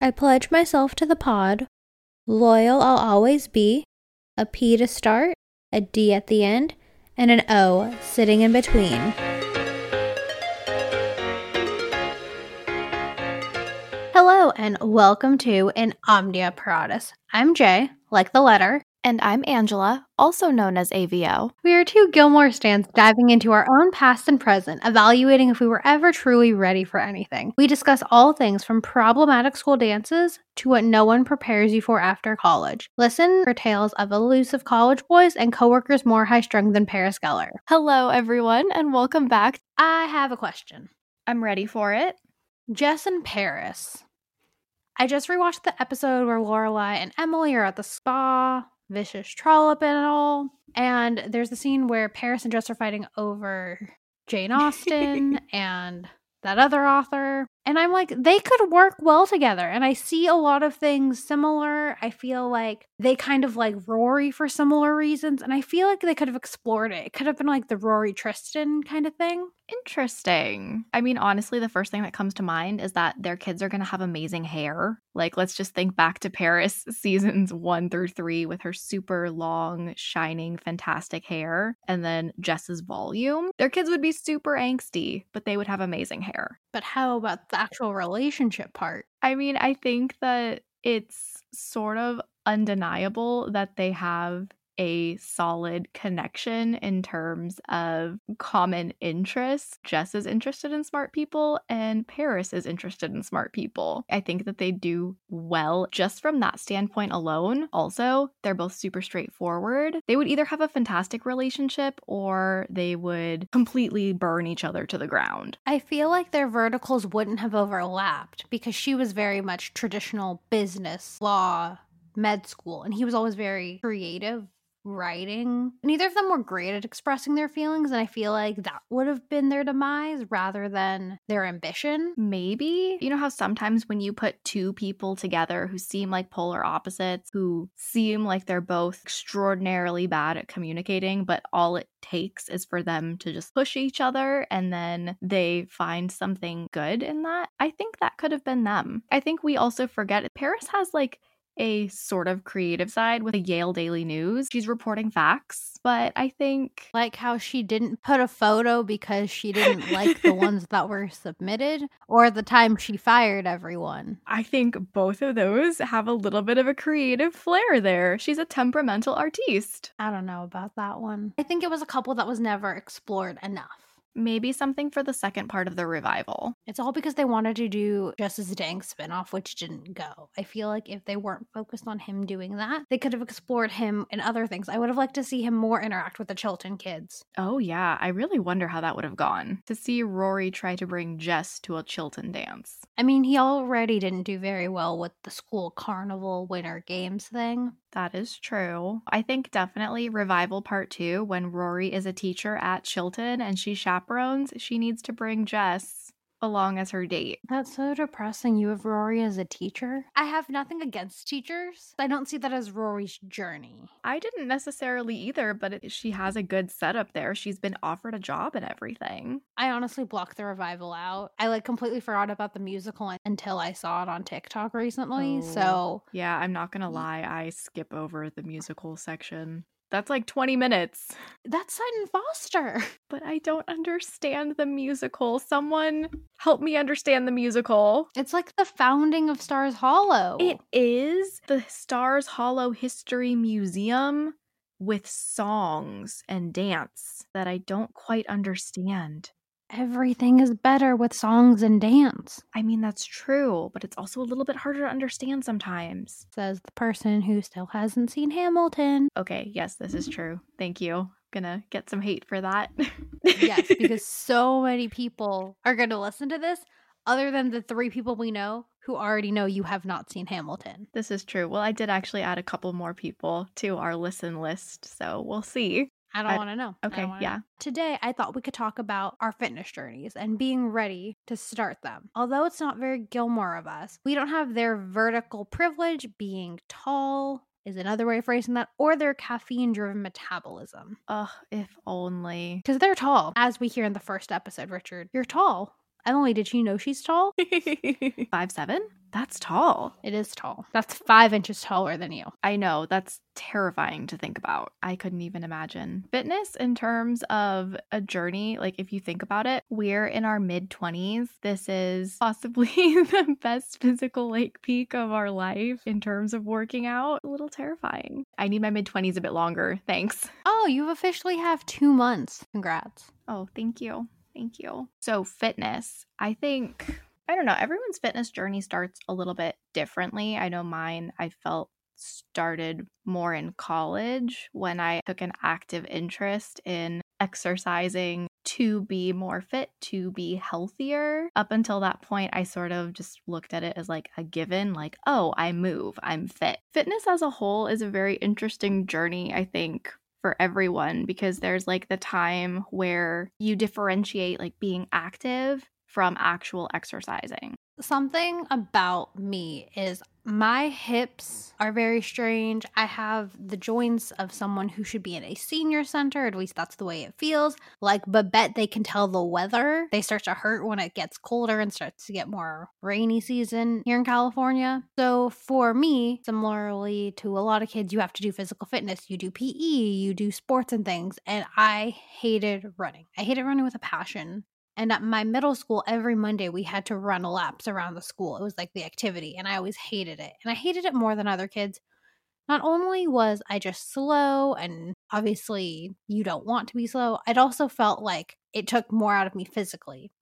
I pledge myself to the pod. Loyal I'll always be. A P to start, a D at the end, and an O sitting in between. Hello and welcome to In Omnia Paratus. I'm Jay, like the letter. And I'm Angela, also known as AVO. We are two Gilmore stands diving into our own past and present, evaluating if we were ever truly ready for anything. We discuss all things from problematic school dances to what no one prepares you for after college. Listen for tales of elusive college boys and coworkers more high strung than Paris Geller. Hello, everyone, and welcome back. I have a question. I'm ready for it. Jess and Paris. I just rewatched the episode where Lorelai and Emily are at the spa vicious trollop and all. And there's the scene where Paris and Jess are fighting over Jane Austen and that other author. And I'm like, they could work well together. And I see a lot of things similar. I feel like they kind of like Rory for similar reasons. And I feel like they could have explored it. It could have been like the Rory Tristan kind of thing. Interesting. I mean, honestly, the first thing that comes to mind is that their kids are going to have amazing hair. Like, let's just think back to Paris seasons one through three with her super long, shining, fantastic hair, and then Jess's volume. Their kids would be super angsty, but they would have amazing hair. But how about actual relationship part? I mean, I think that it's sort of undeniable that they have a solid connection in terms of common interests. Jess is interested in smart people and Paris is interested in smart people. I think that they do well just from that standpoint alone. Also, they're both super straightforward. They would either have a fantastic relationship or they would completely burn each other to the ground. I feel like their verticals wouldn't have overlapped because she was very much traditional business, law, med school, and he was always very creative writing. Neither of them were great at expressing their feelings, and I feel like that would have been their demise rather than their ambition. Maybe. You know how sometimes when you put two people together who seem like polar opposites, who seem like they're both extraordinarily bad at communicating, but all it takes is for them to just push each other and then they find something good in that? I think that could have been them. I think we also forget Paris has like a sort of creative side with the Yale Daily News. She's reporting facts, but I think like how she didn't put a photo because she didn't like the ones that were submitted or the time she fired everyone. I think both of those have a little bit of a creative flair there. She's a temperamental artiste. I don't know about that one. I think it was a couple that was never explored enough maybe something for the second part of the revival. It's all because they wanted to do Justice Dang spinoff, which didn't go. I feel like if they weren't focused on him doing that, they could have explored him in other things. I would have liked to see him more interact with the Chilton kids. Oh, yeah. I really wonder how that would have gone to see Rory try to bring Jess to a Chilton dance. I mean, he already didn't do very well with the school carnival winter games thing. That is true. I think definitely revival part two, when Rory is a teacher at Chilton and she chaperones, she needs to bring Jess along as her date. That's so depressing. You have Rory as a teacher. I have nothing against teachers. I don't see that as Rory's journey. I didn't necessarily either, but it, she has a good setup there. She's been offered a job and everything. I honestly blocked the revival out. I like completely forgot about the musical until I saw it on TikTok recently. Oh, so, yeah, I'm not going to lie. I skip over the musical section. That's like 20 minutes. That's Sutton Foster. But I don't understand the musical. Someone help me understand the musical. It's like the founding of Stars Hollow. It is the Stars Hollow History Museum with songs and dance that I don't quite understand. Everything is better with songs and dance. I mean, that's true, but it's also a little bit harder to understand sometimes. Says the person who still hasn't seen Hamilton. Okay, yes, this is true. Thank you. Gonna get some hate for that. yes, because so many people are gonna listen to this, other than the three people we know who already know you have not seen Hamilton. This is true. Well, I did actually add a couple more people to our listen list, so we'll see. I don't want to know. Okay, yeah. Know. Today, I thought we could talk about our fitness journeys and being ready to start them. Although it's not very Gilmore of us, we don't have their vertical privilege being tall, is another way of phrasing that, or their caffeine driven metabolism. Ugh, if only. Because they're tall. As we hear in the first episode, Richard, you're tall. Emily, did she know she's tall? Five seven? That's tall. It is tall. That's five inches taller than you. I know. That's terrifying to think about. I couldn't even imagine. Fitness, in terms of a journey, like if you think about it, we're in our mid 20s. This is possibly the best physical like peak of our life in terms of working out. A little terrifying. I need my mid 20s a bit longer. Thanks. Oh, you officially have two months. Congrats. Oh, thank you. Thank you. So, fitness, I think I don't know, everyone's fitness journey starts a little bit differently. I know mine, I felt started more in college when I took an active interest in exercising to be more fit, to be healthier. Up until that point, I sort of just looked at it as like a given, like, oh, I move, I'm fit. Fitness as a whole is a very interesting journey, I think, for everyone because there's like the time where you differentiate like being active from actual exercising. Something about me is my hips are very strange. I have the joints of someone who should be in a senior center, at least that's the way it feels. Like Babette, they can tell the weather. They start to hurt when it gets colder and starts to get more rainy season here in California. So for me, similarly to a lot of kids, you have to do physical fitness, you do PE, you do sports and things. And I hated running. I hated running with a passion. And at my middle school, every Monday we had to run laps around the school. It was like the activity, and I always hated it. And I hated it more than other kids. Not only was I just slow, and obviously you don't want to be slow, it also felt like it took more out of me physically.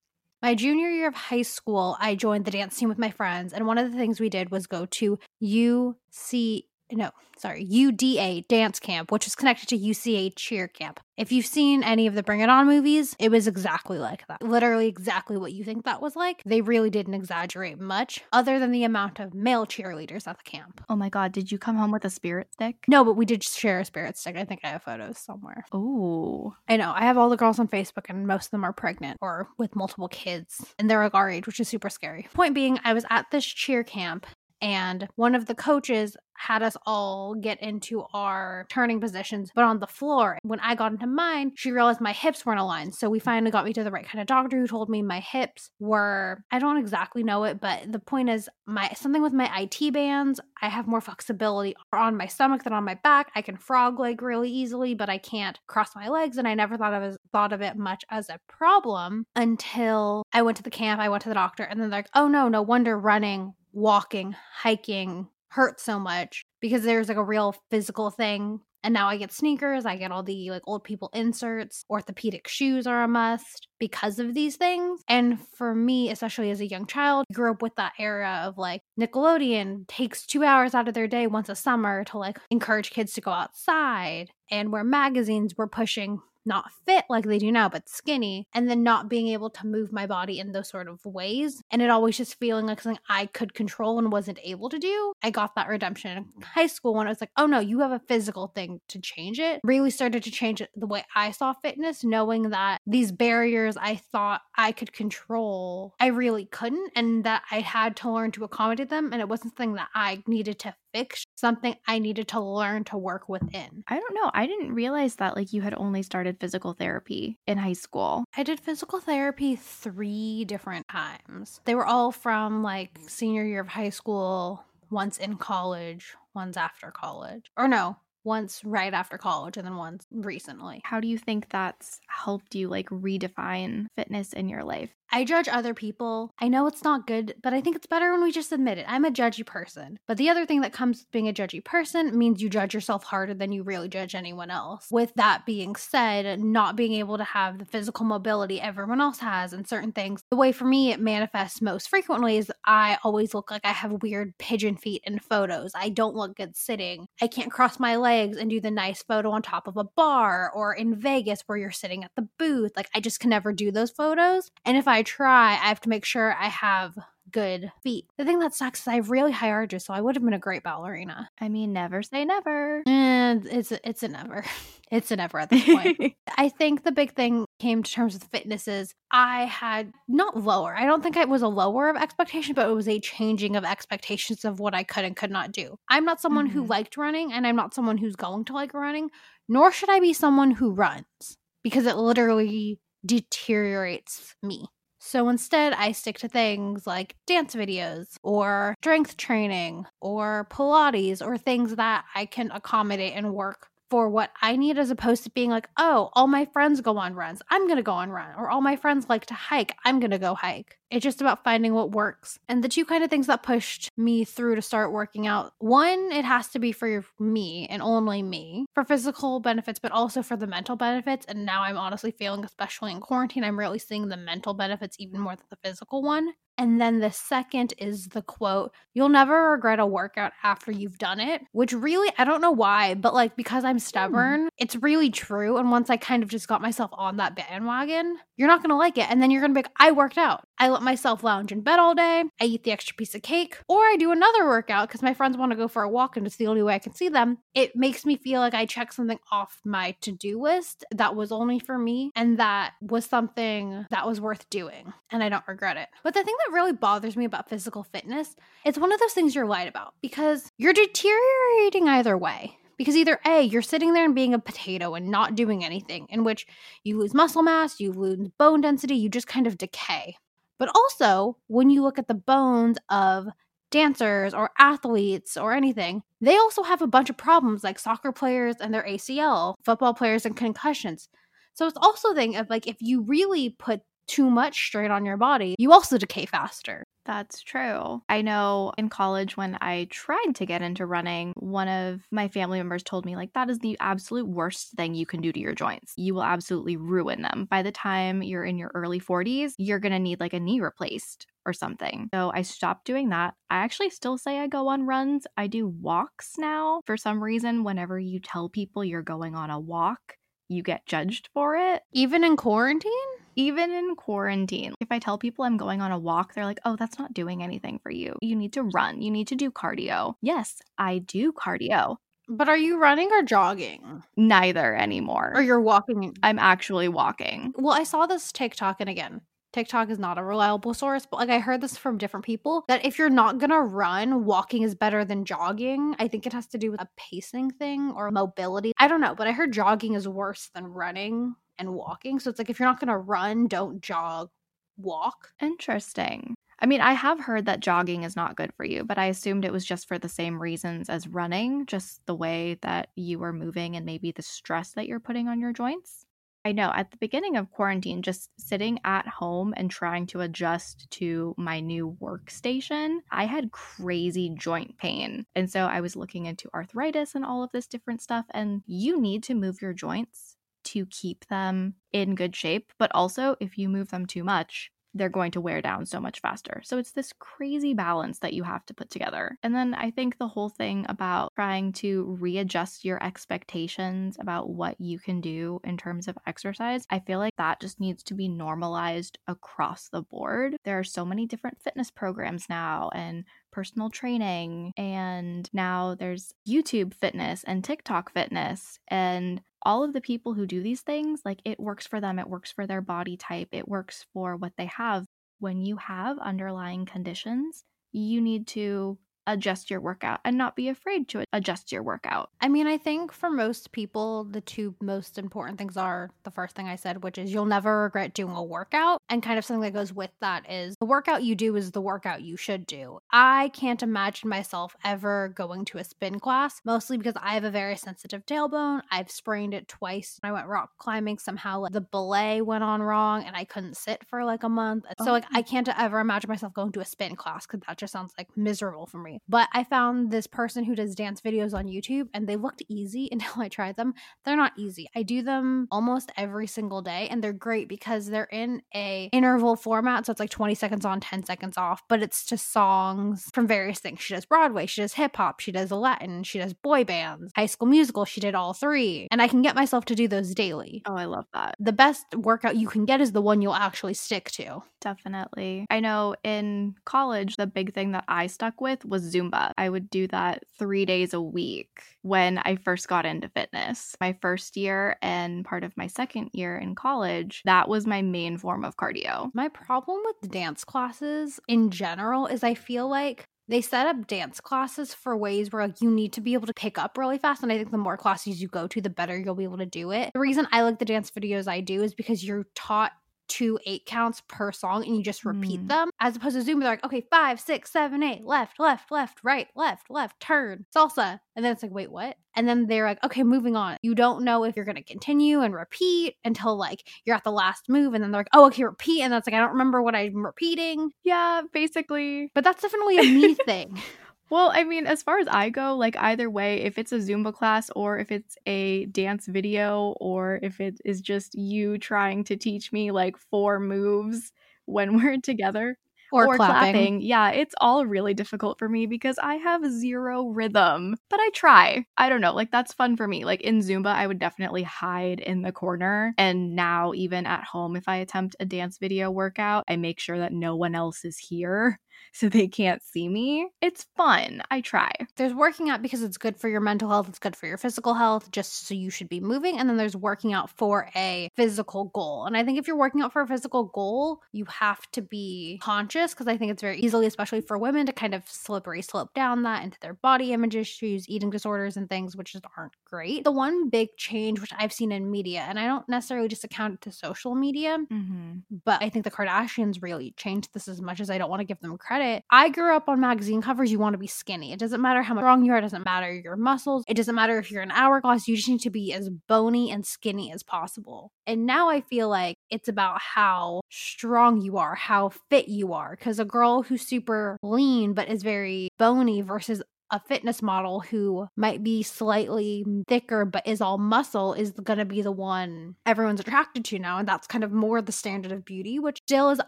My junior year of high school, I joined the dance team with my friends, and one of the things we did was go to UC no, sorry, UDA dance camp, which is connected to UCA cheer camp. If you've seen any of the Bring It On movies, it was exactly like that. Literally exactly what you think that was like. They really didn't exaggerate much, other than the amount of male cheerleaders at the camp. Oh my god, did you come home with a spirit stick? No, but we did share a spirit stick. I think I have photos somewhere. Oh. I know. I have all the girls on Facebook, and most of them are pregnant or with multiple kids, and they're like our age, which is super scary. Point being, I was at this cheer camp and one of the coaches had us all get into our turning positions, but on the floor. When I got into mine, she realized my hips weren't aligned. So we finally got me to the right kind of doctor who told me my hips were, I don't exactly know it, but the point is my something with my IT bands, I have more flexibility on my stomach than on my back. I can frog leg really easily, but I can't cross my legs. And I never thought of as thought of it much as a problem until I went to the camp, I went to the doctor, and then they're like, oh no, no wonder running walking, hiking hurt so much because there's like a real physical thing. And now I get sneakers, I get all the like old people inserts, orthopedic shoes are a must because of these things. And for me, especially as a young child, I grew up with that era of like Nickelodeon takes two hours out of their day once a summer to like encourage kids to go outside and where magazines were pushing not fit like they do now, but skinny, and then not being able to move my body in those sort of ways. And it always just feeling like something I could control and wasn't able to do. I got that redemption in mm. high school when I was like, oh no, you have a physical thing to change it. Really started to change it the way I saw fitness, knowing that these barriers I thought I could control, I really couldn't, and that I had to learn to accommodate them. And it wasn't something that I needed to fix, something I needed to learn to work within. I don't know. I didn't realize that like you had only started physical therapy in high school. I did physical therapy three different times. They were all from like senior year of high school, once in college, once after college. Or no, once right after college and then once recently. How do you think that's helped you like redefine fitness in your life? I judge other people. I know it's not good, but I think it's better when we just admit it. I'm a judgy person. But the other thing that comes with being a judgy person means you judge yourself harder than you really judge anyone else. With that being said, not being able to have the physical mobility everyone else has and certain things, the way for me it manifests most frequently is I always look like I have weird pigeon feet in photos. I don't look good sitting. I can't cross my legs and do the nice photo on top of a bar or in Vegas where you're sitting at the booth. Like I just can never do those photos. And if I try, I have to make sure I have good feet. The thing that sucks is I have really high arches, so I would have been a great ballerina. I mean, never say never. And it's a, it's a never. It's a never at this point. I think the big thing came to terms with fitness is I had not lower. I don't think it was a lower of expectation, but it was a changing of expectations of what I could and could not do. I'm not someone mm-hmm. who liked running, and I'm not someone who's going to like running, nor should I be someone who runs because it literally deteriorates me So instead, I stick to things like dance videos or strength training or Pilates or things that I can accommodate and work for what I need as opposed to being like, oh, all my friends go on runs. I'm going to go on run. Or all my friends like to hike. I'm going to go hike. It's just about finding what works. And the two kind of things that pushed me through to start working out one, it has to be for me and only me for physical benefits, but also for the mental benefits. And now I'm honestly feeling, especially in quarantine, I'm really seeing the mental benefits even more than the physical one. And then the second is the quote, you'll never regret a workout after you've done it, which really, I don't know why, but like because I'm hmm. stubborn, mm. it's really true. And once I kind of just got myself on that bandwagon, you're not going to like it. And then you're going to be like, I worked out. I let myself lounge in bed all day. I eat the extra piece of cake, or I do another workout because my friends want to go for a walk and it's the only way I can see them. It makes me feel like I checked something off my to do list that was only for me and that was something that was worth doing. And I don't regret it. But the thing that really bothers me about physical fitness, it's one of those things you're lied about because you're deteriorating either way. Because either A, you're sitting there and being a potato and not doing anything, in which you lose muscle mass, you lose bone density, you just kind of decay. But also, when you look at the bones of dancers or athletes or anything, they also have a bunch of problems like soccer players and their ACL, football players and concussions. So it's also a thing of like if you really put too much strain on your body, you also decay faster. That's true. I know in college when I tried to get into running, one of my family members told me, like, that is the absolute worst thing you can do to your joints. You will absolutely ruin them. By the time you're in your early 40s, you're going to need like a knee replaced or something. So I stopped doing that. I actually still say I go on runs. I do walks now. For some reason, whenever you tell people you're going on a walk, you get judged for it. Even in quarantine? Even in quarantine. If I tell people I'm going on a walk, they're like, oh, that's not doing anything for you. You need to run. You need to do cardio. Yes, I do cardio. But are you running or jogging? Neither anymore. Or you're walking? I'm actually walking. Well, I saw this TikTok, and again, TikTok is not a reliable source, but like I heard this from different people that if you're not gonna run, walking is better than jogging. I think it has to do with a pacing thing or mobility. I don't know, but I heard jogging is worse than running and walking. So it's like if you're not gonna run, don't jog, walk. Interesting. I mean, I have heard that jogging is not good for you, but I assumed it was just for the same reasons as running, just the way that you are moving and maybe the stress that you're putting on your joints. I know at the beginning of quarantine, just sitting at home and trying to adjust to my new workstation, I had crazy joint pain. And so I was looking into arthritis and all of this different stuff. And you need to move your joints to keep them in good shape. But also, if you move them too much, they're going to wear down so much faster. So it's this crazy balance that you have to put together. And then I think the whole thing about trying to readjust your expectations about what you can do in terms of exercise, I feel like that just needs to be normalized across the board. There are so many different fitness programs now and personal training and now there's YouTube fitness and TikTok fitness and all of the people who do these things, like it works for them, it works for their body type, it works for what they have. When you have underlying conditions, you need to adjust your workout and not be afraid to adjust your workout. I mean, I think for most people, the two most important things are the first thing I said, which is you'll never regret doing a workout. And kind of something that goes with that is the workout you do is the workout you should do. I can't imagine myself ever going to a spin class, mostly because I have a very sensitive tailbone. I've sprained it twice. I went rock climbing. Somehow the belay went on wrong and I couldn't sit for like a month. So, oh. like, I oh. can't ever imagine myself going to a spin class because that just sounds like miserable for me. But I found this person who does dance videos on YouTube and they looked easy until I tried them. They're not easy. I do them almost every single day and they're great because they're in a interval format. So it's like 20 seconds on, 10 seconds off, but it's just songs from various things. She does Broadway, she does hip hop, she does Latin, she does boy bands, high school musical, she did all three. And I can get myself to do those daily. Oh, I love that. The best workout you can get is the one you'll actually stick to. Definitely. I know in college, the big thing that I stuck with was Zumba. I would do that three days a week when I first got into fitness. My first year and part of my second year in college, that was my main form of cardio. My problem with dance classes in general is I feel like they set up dance classes for ways where like you need to be able to pick up really fast and i think the more classes you go to the better you'll be able to do it the reason i like the dance videos i do is because you're taught two eight counts per song and you just repeat Mm. them as opposed to Zumba. They're like, okay, five, six, seven, eight, left, left, left, right, left, left, turn, salsa. And then it's like, wait, what? And then they're like, okay, moving on. You don't know if you're going to continue and repeat until like you're at the last move. And then they're like, oh, okay, repeat. And that's like, I don't remember what I'm repeating. Yeah, basically. But that's definitely a me thing. Well, I mean, as far as I go, like either way, if it's a Zumba class or if it's a dance video or if it is just you trying to teach me like four moves when we're together Or, clapping. yeah, it's all really difficult for me because I have zero rhythm, but I try. I don't know, like that's fun for me. Like in Zumba, I would definitely hide in the corner. And now, even at home, if I attempt a dance video workout, I make sure that no one else is here so they can't see me. It's fun. I try. There's working out because it's good for your mental health, it's good for your physical health, just so you should be moving. And then there's working out for a physical goal. And I think if you're working out for a physical goal, you have to be conscious because I think it's very easily, especially for women, to kind of slippery slope down that into their body image issues, eating disorders, and things which just aren't great. The one big change which I've seen in media, and I don't necessarily just account it to social media, Mm-hmm. but I think the Kardashians really changed this as much as I don't want to give them credit. I grew up on magazine covers, you want to be skinny. It doesn't matter how strong you are, it doesn't matter your muscles, it doesn't matter if you're an hourglass, you just need to be as bony and skinny as possible. And now I feel like it's about how strong you are, how fit you are. Because a girl who's super lean but is very bony versus a fitness model who might be slightly thicker but is all muscle is going to be the one everyone's attracted to now and that's kind of more the standard of beauty which still is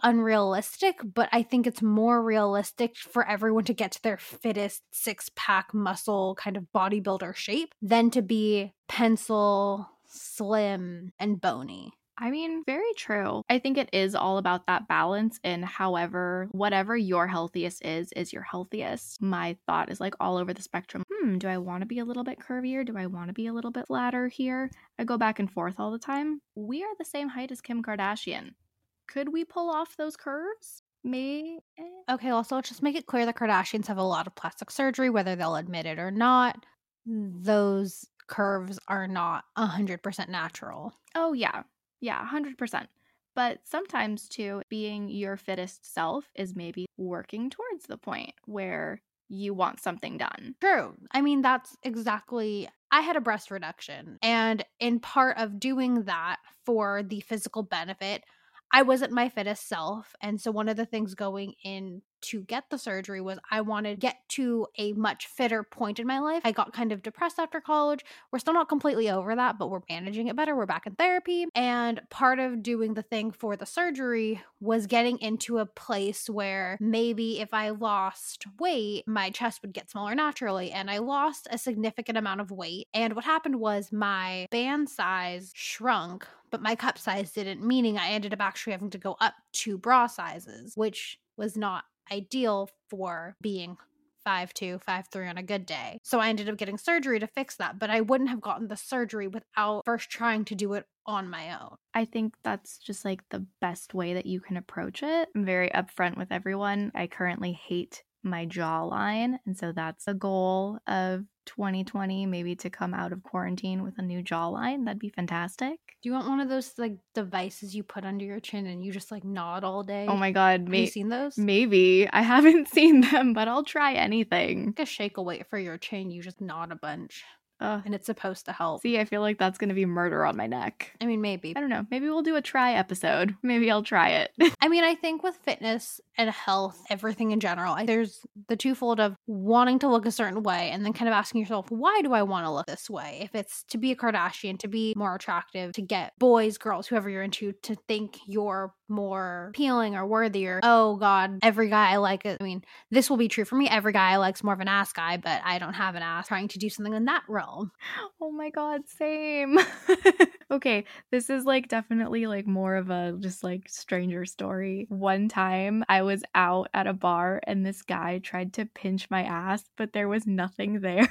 unrealistic but i think it's more realistic for everyone to get to their fittest six pack muscle kind of bodybuilder shape than to be pencil slim and bony I mean, very true. I think it is all about that balance, and however, whatever your healthiest is, is your healthiest. My thought is like all over the spectrum. Hmm, do I want to be a little bit curvier? Do I want to be a little bit flatter here? I go back and forth all the time. We are the same height as Kim Kardashian. Could we pull off those curves? May. eh. Okay, also, let's just make it clear the Kardashians have a lot of plastic surgery, whether they'll admit it or not. Those curves are not 100% natural. Oh, yeah. Yeah, 100%. But sometimes, too, being your fittest self is maybe working towards the point where you want something done. True. I mean, that's exactly. I had a breast reduction, and in part of doing that for the physical benefit, I wasn't my fittest self. And so, one of the things going in to get the surgery was I wanted to get to a much fitter point in my life. I got kind of depressed after college. We're still not completely over that, but we're managing it better. We're back in therapy. And part of doing the thing for the surgery was getting into a place where maybe if I lost weight, my chest would get smaller naturally. And I lost a significant amount of weight. And what happened was my band size shrunk. But my cup size didn't, meaning I ended up actually having to go up two bra sizes, which was not ideal for being five two, five three on a good day. So I ended up getting surgery to fix that, but I wouldn't have gotten the surgery without first trying to do it on my own. I think that's just like the best way that you can approach it. I'm very upfront with everyone. I currently hate my jawline. And so that's a goal of 2020, maybe to come out of quarantine with a new jawline. That'd be fantastic. Do you want one of those like devices you put under your chin and you just like nod all day? Oh my God. Have you seen those? maybe. I haven't seen them, but I'll try anything. Like a shake a weight for your chin, you just nod a bunch, Ugh. and it's supposed to help. see, I feel like that's going to be murder on my neck. I mean, maybe. I don't know. Maybe we'll do a try episode. Maybe I'll try it. I mean, I think with fitness and health, everything in general, I- there's the twofold of wanting to look a certain way and then kind of asking yourself, why do I want to look this way? If it's to be a Kardashian, to be more attractive, to get boys, girls, whoever you're into, to think you're more appealing or worthier. Oh God, every guy I like it. I mean, this will be true for me. Every guy I like's more of an ass guy, but I don't have an ass. Trying to do something in that realm. Oh my god, same. okay, this is like definitely like more of a just like stranger story. One time I was out at a bar and this guy tried to pinch my ass, but there was nothing there.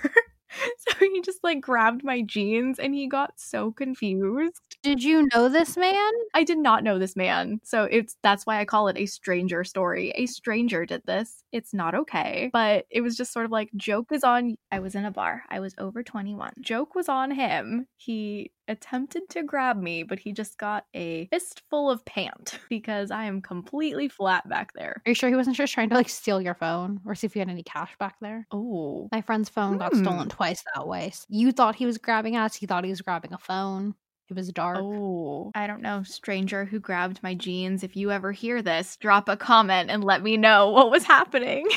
so he just like grabbed my jeans and he got so confused. Did you know this man? I did not know this man. So it's that's why I call it a stranger story. A stranger did this. It's not okay. But it was just sort of like joke is on I was in a bar. I was over 21. Joke was on him. He attempted to grab me, but he just got a fistful of pant because I am completely flat back there. Are you sure he wasn't just trying to like steal your phone or see if you had any cash back there? Oh. My friend's phone got Hmm. stolen twice that way. So you thought he was grabbing us. He thought he was grabbing a phone. It was dark. Oh, I don't know, stranger who grabbed my jeans. If you ever hear this, drop a comment and let me know what was happening.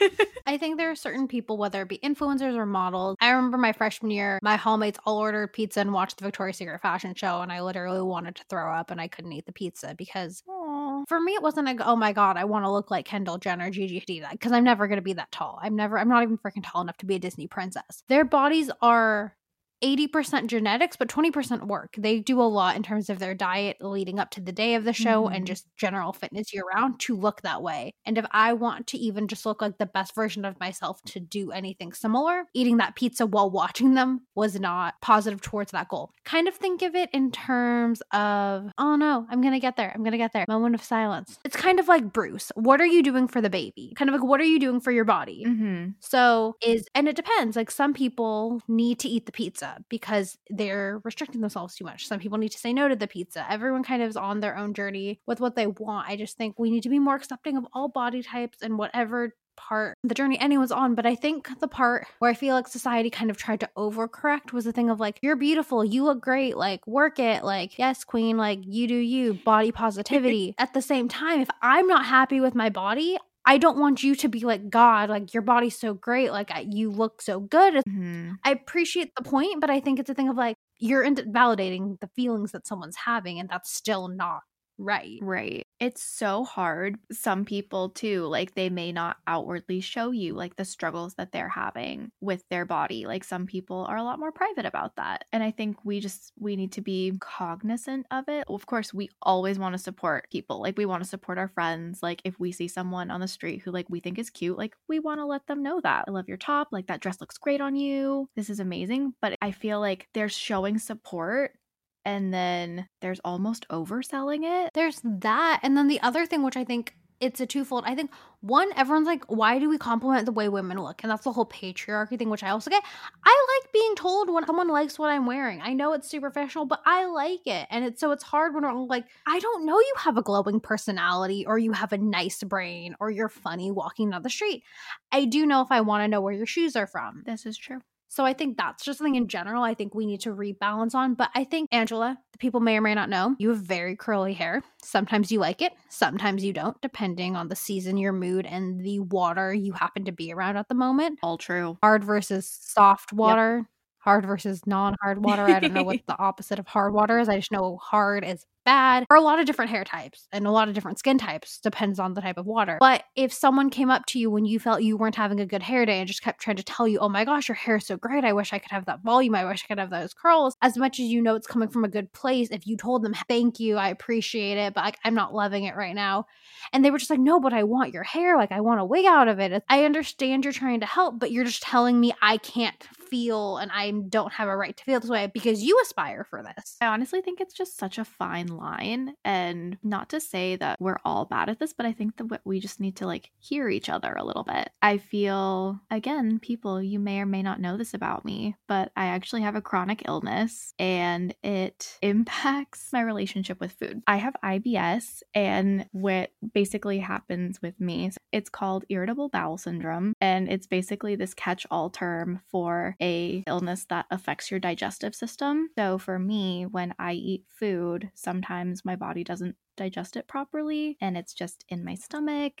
I think there are certain people, whether it be influencers or models. I remember my freshman year, my hallmates all ordered pizza and watched the Victoria's Secret fashion show, and I literally wanted to throw up and I couldn't eat the pizza because Aw. for me it wasn't like, oh my god, I want to look like Kendall Jenner, Gigi Hadid, because I'm never gonna be that tall. I'm never, I'm not even freaking tall enough to be a Disney princess. Their bodies are 80% genetics, but 20% work. They do a lot in terms of their diet leading up to the day of the show and Mhm. just general fitness year round to look that way. And if I want to even just look like the best version of myself to do anything similar, eating that pizza while watching them was not positive towards that goal. Kind of think of it in terms of, oh no, I'm going to get there. I'm going to get there. Moment of silence. It's kind of like Bruce. What are you doing for the baby? Kind of like, what are you doing for your body? Mm-hmm. So is and it depends. Like some people need to eat the pizza because they're restricting themselves too much. Some people need to say no to the pizza. Everyone kind of is on their own journey with what they want. I just think we need to be more accepting of all body types and whatever part the journey anyone's on. But i think the part where i feel like society kind of tried to overcorrect was the thing of like you're beautiful. You look great. Like work it. Like yes queen. Like you do you. Body positivity. At the same time if i'm not happy with my body I don't want you to be like God, like your body's so great, like you look so good. Mm-hmm. I appreciate the point, but I think it's a thing of like you're invalidating the feelings that someone's having, and that's still not right. Right. It's so hard. Some people, too, like they may not outwardly show you like the struggles that they're having with their body. Like some people are a lot more private about that. And I think we just, we need to be cognizant of it. Of course, we always want to support people. Like we want to support our friends. Like if we see someone on the street who like we think is cute, like we want to let them know that. I love your top. Like that dress looks great on you. This is amazing. But I feel like they're showing support and then there's almost overselling it. There's that. And then the other thing, which I think it's a twofold. I think one, everyone's like, why do we compliment the way women look? And that's the whole patriarchy thing, which I also get. I like being told when someone likes what I'm wearing. I know it's superficial, but I like it. And it's so it's hard when we're like, I don't know you have a glowing personality or you have a nice brain or you're funny walking down the street. I do know if I want to know where your shoes are from. This is true. So I think that's just something in general I think we need to rebalance on. But I think, Angela, the people may or may not know, you have very curly hair. Sometimes you like it, sometimes you don't, depending on the season, your mood, and the water you happen to be around at the moment. All true. Hard versus soft water, hard versus non hard water. I don't know what the opposite of hard water is. I just know hard is bad for a lot of different hair types and a lot of different skin types depends on the type of water. But if someone came up to you when you felt you weren't having a good hair day and just kept trying to tell you oh my gosh your hair is so great. I wish i could have that volume. I wish i could have those curls as much as you know it's coming from a good place if you told them thank you i appreciate it but like i'm not loving it right now and they were just like no but i want your hair. Like i want a wig out of it. I understand you're trying to help but you're just telling me i can't feel and i don't have a right to feel this way because you aspire for this. I honestly think it's just such a fine line. And not to say that we're all bad at this, but I think that we just need to like hear each other a little bit. I feel, again, people, you may or may not know this about me, but I actually have a chronic illness and it impacts my relationship with food. I have IBS, and what basically happens with me, it's called irritable bowel syndrome. And it's basically this catch all term for a illness that affects your digestive system. So for me, when I eat food, sometimes my body doesn't digest it properly and it's just in my stomach.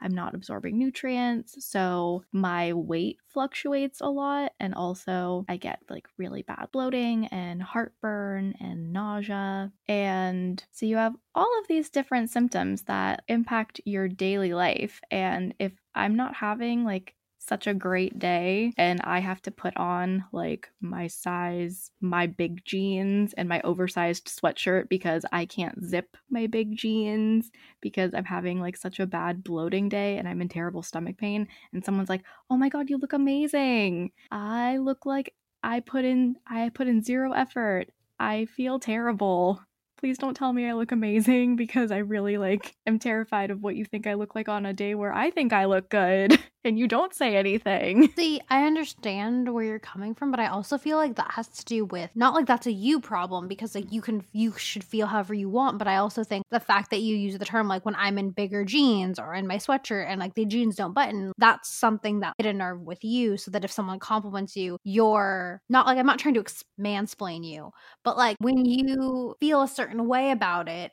I'm not absorbing nutrients, so my weight fluctuates a lot and also I get like really bad bloating and heartburn and nausea. And so you have all of these different symptoms that impact your daily life and if I'm not having like such a great day and I have to put on like my size, my big jeans and my oversized sweatshirt because I can't zip my big jeans because I'm having like such a bad bloating day and I'm in terrible stomach pain and someone's like, "Oh my god, you look amazing." I look like I put in I put in zero effort. I feel terrible. Please don't tell me I look amazing because I really like am terrified of what you think I look like on a day where I think I look good. and you don't say anything. See, I understand where you're coming from, but I also feel like that has to do with not like that's a you problem because like you can you should feel however you want, but I also think the fact that you use the term like when I'm in bigger jeans or in my sweatshirt and like the jeans don't button, that's something that hit a nerve with you so that if someone compliments you, you're not like I'm not trying to mansplain you, but like when you feel a certain way about it,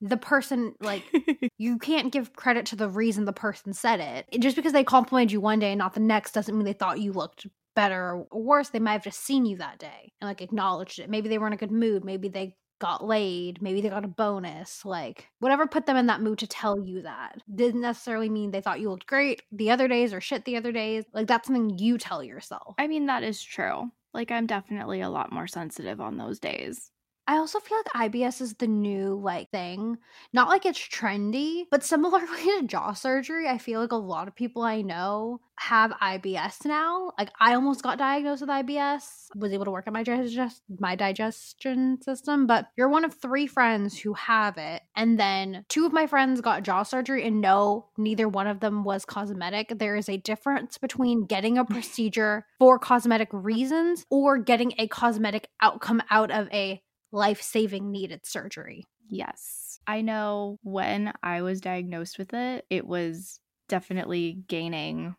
the person like you can't give credit to the reason the person said it. Just because they complimented you one day and not the next doesn't mean they thought you looked better or worse. They might have just seen you that day and like acknowledged it. Maybe they were in a good mood. Maybe they got laid. Maybe they got a bonus. Like whatever put them in that mood to tell you that didn't necessarily mean they thought you looked great the other days or shit the other days. Like that's something you tell yourself. I mean, that is true. Like, I'm definitely a lot more sensitive on those days. I also feel like IBS is the new like thing. Not like it's trendy, but similarly to jaw surgery, I feel like a lot of people I know have IBS now. Like I almost got diagnosed with IBS, was able to work on my digest my digestion system, but you're one of 3 friends who have it. And then two of my friends got jaw surgery and no, neither one of them was cosmetic. There is a difference between getting a procedure for cosmetic reasons or getting a cosmetic outcome out of a life saving needed surgery. Yes. I know when I was diagnosed with it, it was definitely gaining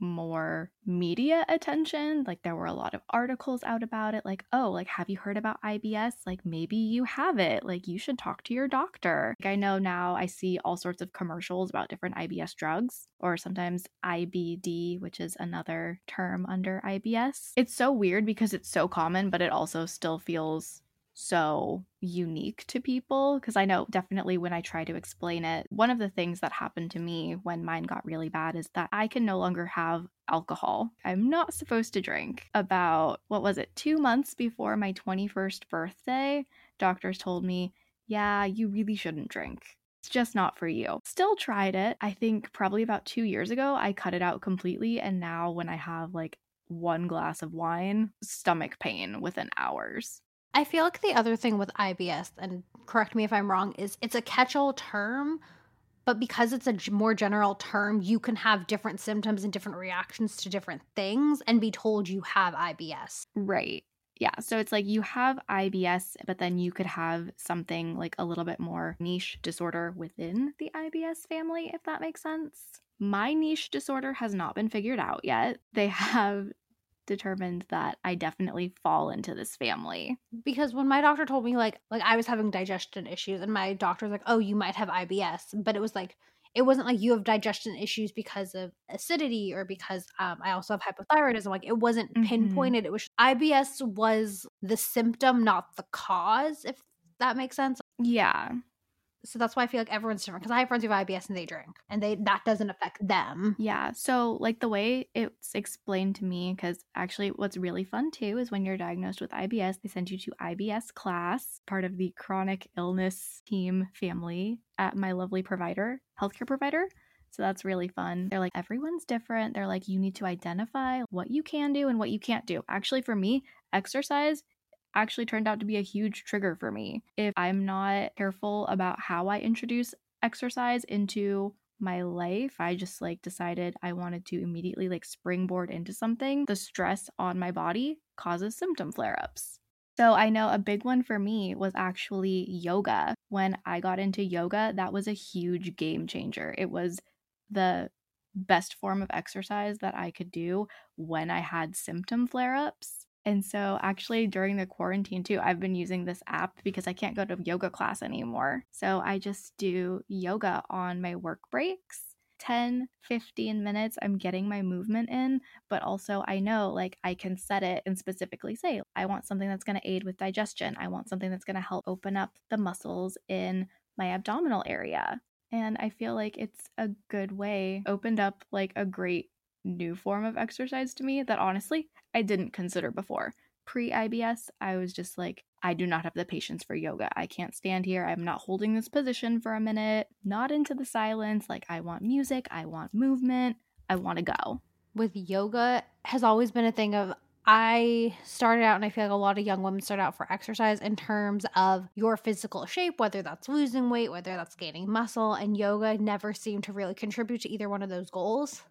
more media attention. Like there were a lot of articles out about it. Like, oh, like, have you heard about IBS? Like, maybe you have it. Like, you should talk to your doctor. Like, I know now I see all sorts of commercials about different IBS drugs or sometimes IBD, which is another term under IBS. It's so weird because it's so common, but it also still feels so unique to people because I know definitely when I try to explain it, one of the things that happened to me when mine got really bad is that I can no longer have alcohol. I'm not supposed to drink. About what was it, two months before my 21st birthday, doctors told me, yeah, you really shouldn't drink. It's just not for you. Still tried it. I think probably about two years ago, I cut it out completely. And now when I have like one glass of wine, stomach pain within hours. I feel like the other thing with IBS, and correct me if I'm wrong, is it's a catch all term, but because it's a more general term, you can have different symptoms and different reactions to different things and be told you have IBS. Right. Yeah. So it's like you have IBS, but then you could have something like a little bit more niche disorder within the IBS family, if that makes sense. My niche disorder has not been figured out yet. They have determined that I definitely fall into this family. Because when my doctor told me like like I was having digestion issues and my doctor was like, "Oh, you might have IBS." But it was like it wasn't like you have digestion issues because of acidity or because um, I also have hypothyroidism. Like it wasn't mm-hmm. pinpointed. It was IBS was the symptom, not the cause. If that makes sense. Yeah so that's why I feel like everyone's different because I have friends who have IBS and they drink and they that doesn't affect them. Yeah. So like the way it's explained to me, because actually what's really fun too is when you're diagnosed with IBS, they send you to IBS class, part of the chronic illness team family at my lovely provider, healthcare provider. So that's really fun. They're like, everyone's different. They're like, you need to identify what you can do and what you can't do. Actually, for me, exercise actually turned out to be a huge trigger for me. If I'm not careful about how I introduce exercise into my life, I just like decided I wanted to immediately like springboard into something. The stress on my body causes symptom flare ups. So I know a big one for me was actually yoga. When I got into yoga, that was a huge game changer. It was the best form of exercise that I could do when I had symptom flare ups. And so, actually, during the quarantine too, I've been using this app because I can't go to yoga class anymore. So, I just do yoga on my work breaks. 10, 15 minutes, I'm getting my movement in, but also I know like I can set it and specifically say, I want something that's going to aid with digestion. I want something that's going to help open up the muscles in my abdominal area. And I feel like it's a good way, opened up like a great new form of exercise to me that honestly I didn't consider before. Pre IBS, I was just like, I do not have the patience for yoga. I can't stand here. I'm not holding this position for a minute, not into the silence. Like, I want music, I want movement, I want to go. With yoga, has always been a thing of I started out, and I feel like a lot of young women start out for exercise in terms of your physical shape, whether that's losing weight, whether that's gaining muscle, and yoga never seemed to really contribute to either one of those goals.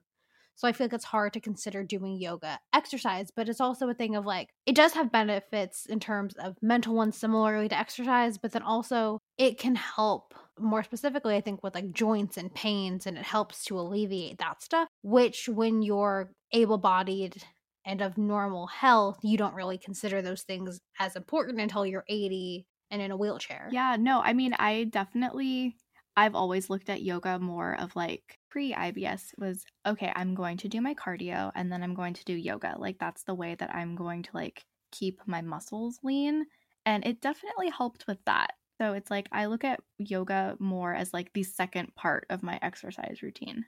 So I feel like it's hard to consider doing yoga exercise, but it's also a thing of like, it does have benefits in terms of mental ones similarly to exercise, but then also it can help more specifically, I think, with like joints and pains, and it helps to alleviate that stuff, which when you're able bodied and of normal health, you don't really consider those things as important until you're 80 and in a wheelchair. Yeah, no, I mean, I definitely I've always looked at yoga more of like pre IBS was okay, I'm going to do my cardio and then I'm going to do yoga. Like that's the way that I'm going to like keep my muscles lean. And it definitely helped with that. So it's like I look at yoga more as like the second part of my exercise routine.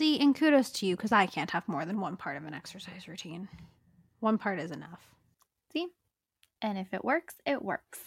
See, and kudos to you because I can't have more than one part of an exercise routine. One part is enough. See? And if it works, it works.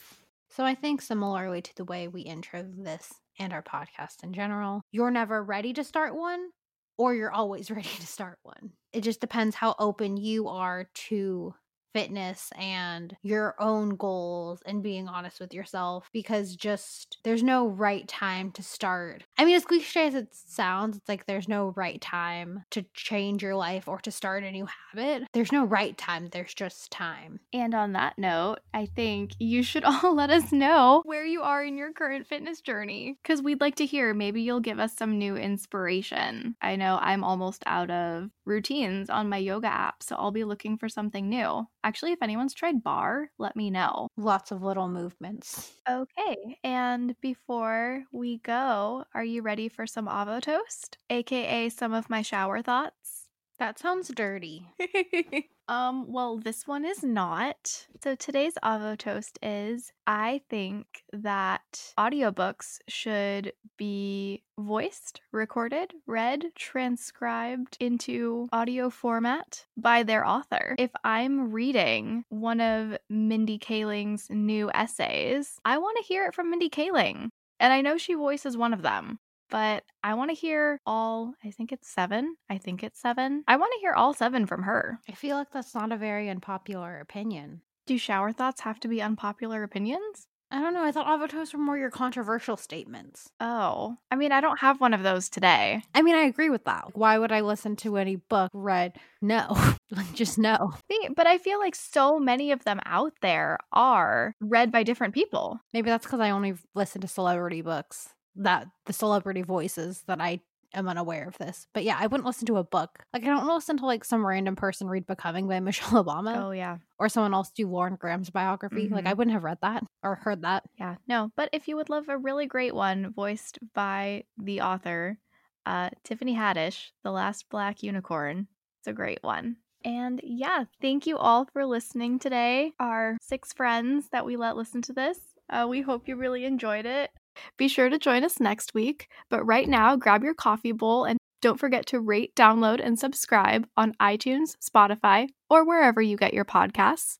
So I think similarly to the way we intro this and our podcast in general, you're never ready to start one or you're always ready to start one. It just depends how open you are to fitness and your own goals and being honest with yourself because just there's no right time to start. I mean, as cliche as it sounds, it's like there's no right time to change your life or to start a new habit. There's no right time, there's just time. And on that note, I think you should all let us know where you are in your current fitness journey because we'd like to hear. Maybe you'll give us some new inspiration. I know I'm almost out of routines on my yoga app, so I'll be looking for something new. Actually, if anyone's tried barre, let me know. Lots of little movements. Okay, and before we go, are you ready for some Avo toast, aka some of my shower thoughts? That sounds dirty. um, well, this one is not. So today's Avo toast is I think that audiobooks should be voiced, recorded, read, transcribed into audio format by their author. If I'm reading one of Mindy Kaling's new essays, I want to hear it from Mindy Kaling. And I know she voices one of them but I want to hear all, I think it's seven. I think it's seven. I want to hear all seven from her. I feel like that's not a very unpopular opinion. Do shower thoughts have to be unpopular opinions? I don't know. I thought Avo toasts were more your controversial statements. Oh. I mean, I don't have one of those today. I mean, I agree with that. Why would I listen to any book read? No. like, just no. But I feel like so many of them out there are read by different people. Maybe that's because I only listen to celebrity books that the celebrity voices that I am unaware of this. But yeah, I wouldn't listen to a book. Like I don't listen to like some random person read Becoming by Michelle Obama. Oh yeah. Or someone else do Lauren Graham's biography. Mm-hmm. Like I mm-hmm. wouldn't have read that or heard that. Yeah. No, but if you would love a really great one voiced by the author, uh Tiffany Haddish, The Last Black Unicorn. It's a great one. And yeah, thank you all for listening today. Our six friends that we let listen to this. Uh, we hope you really enjoyed it. Be sure to join us next week, but right now, grab your coffee bowl and don't forget to rate, download, and subscribe on iTunes, Spotify, or wherever you get your podcasts.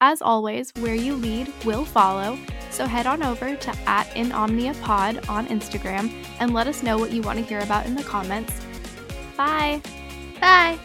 As always, where you lead will follow, so head on over to at InOmniaPod on Instagram and let us know what you want to hear about in the comments. Bye! Bye!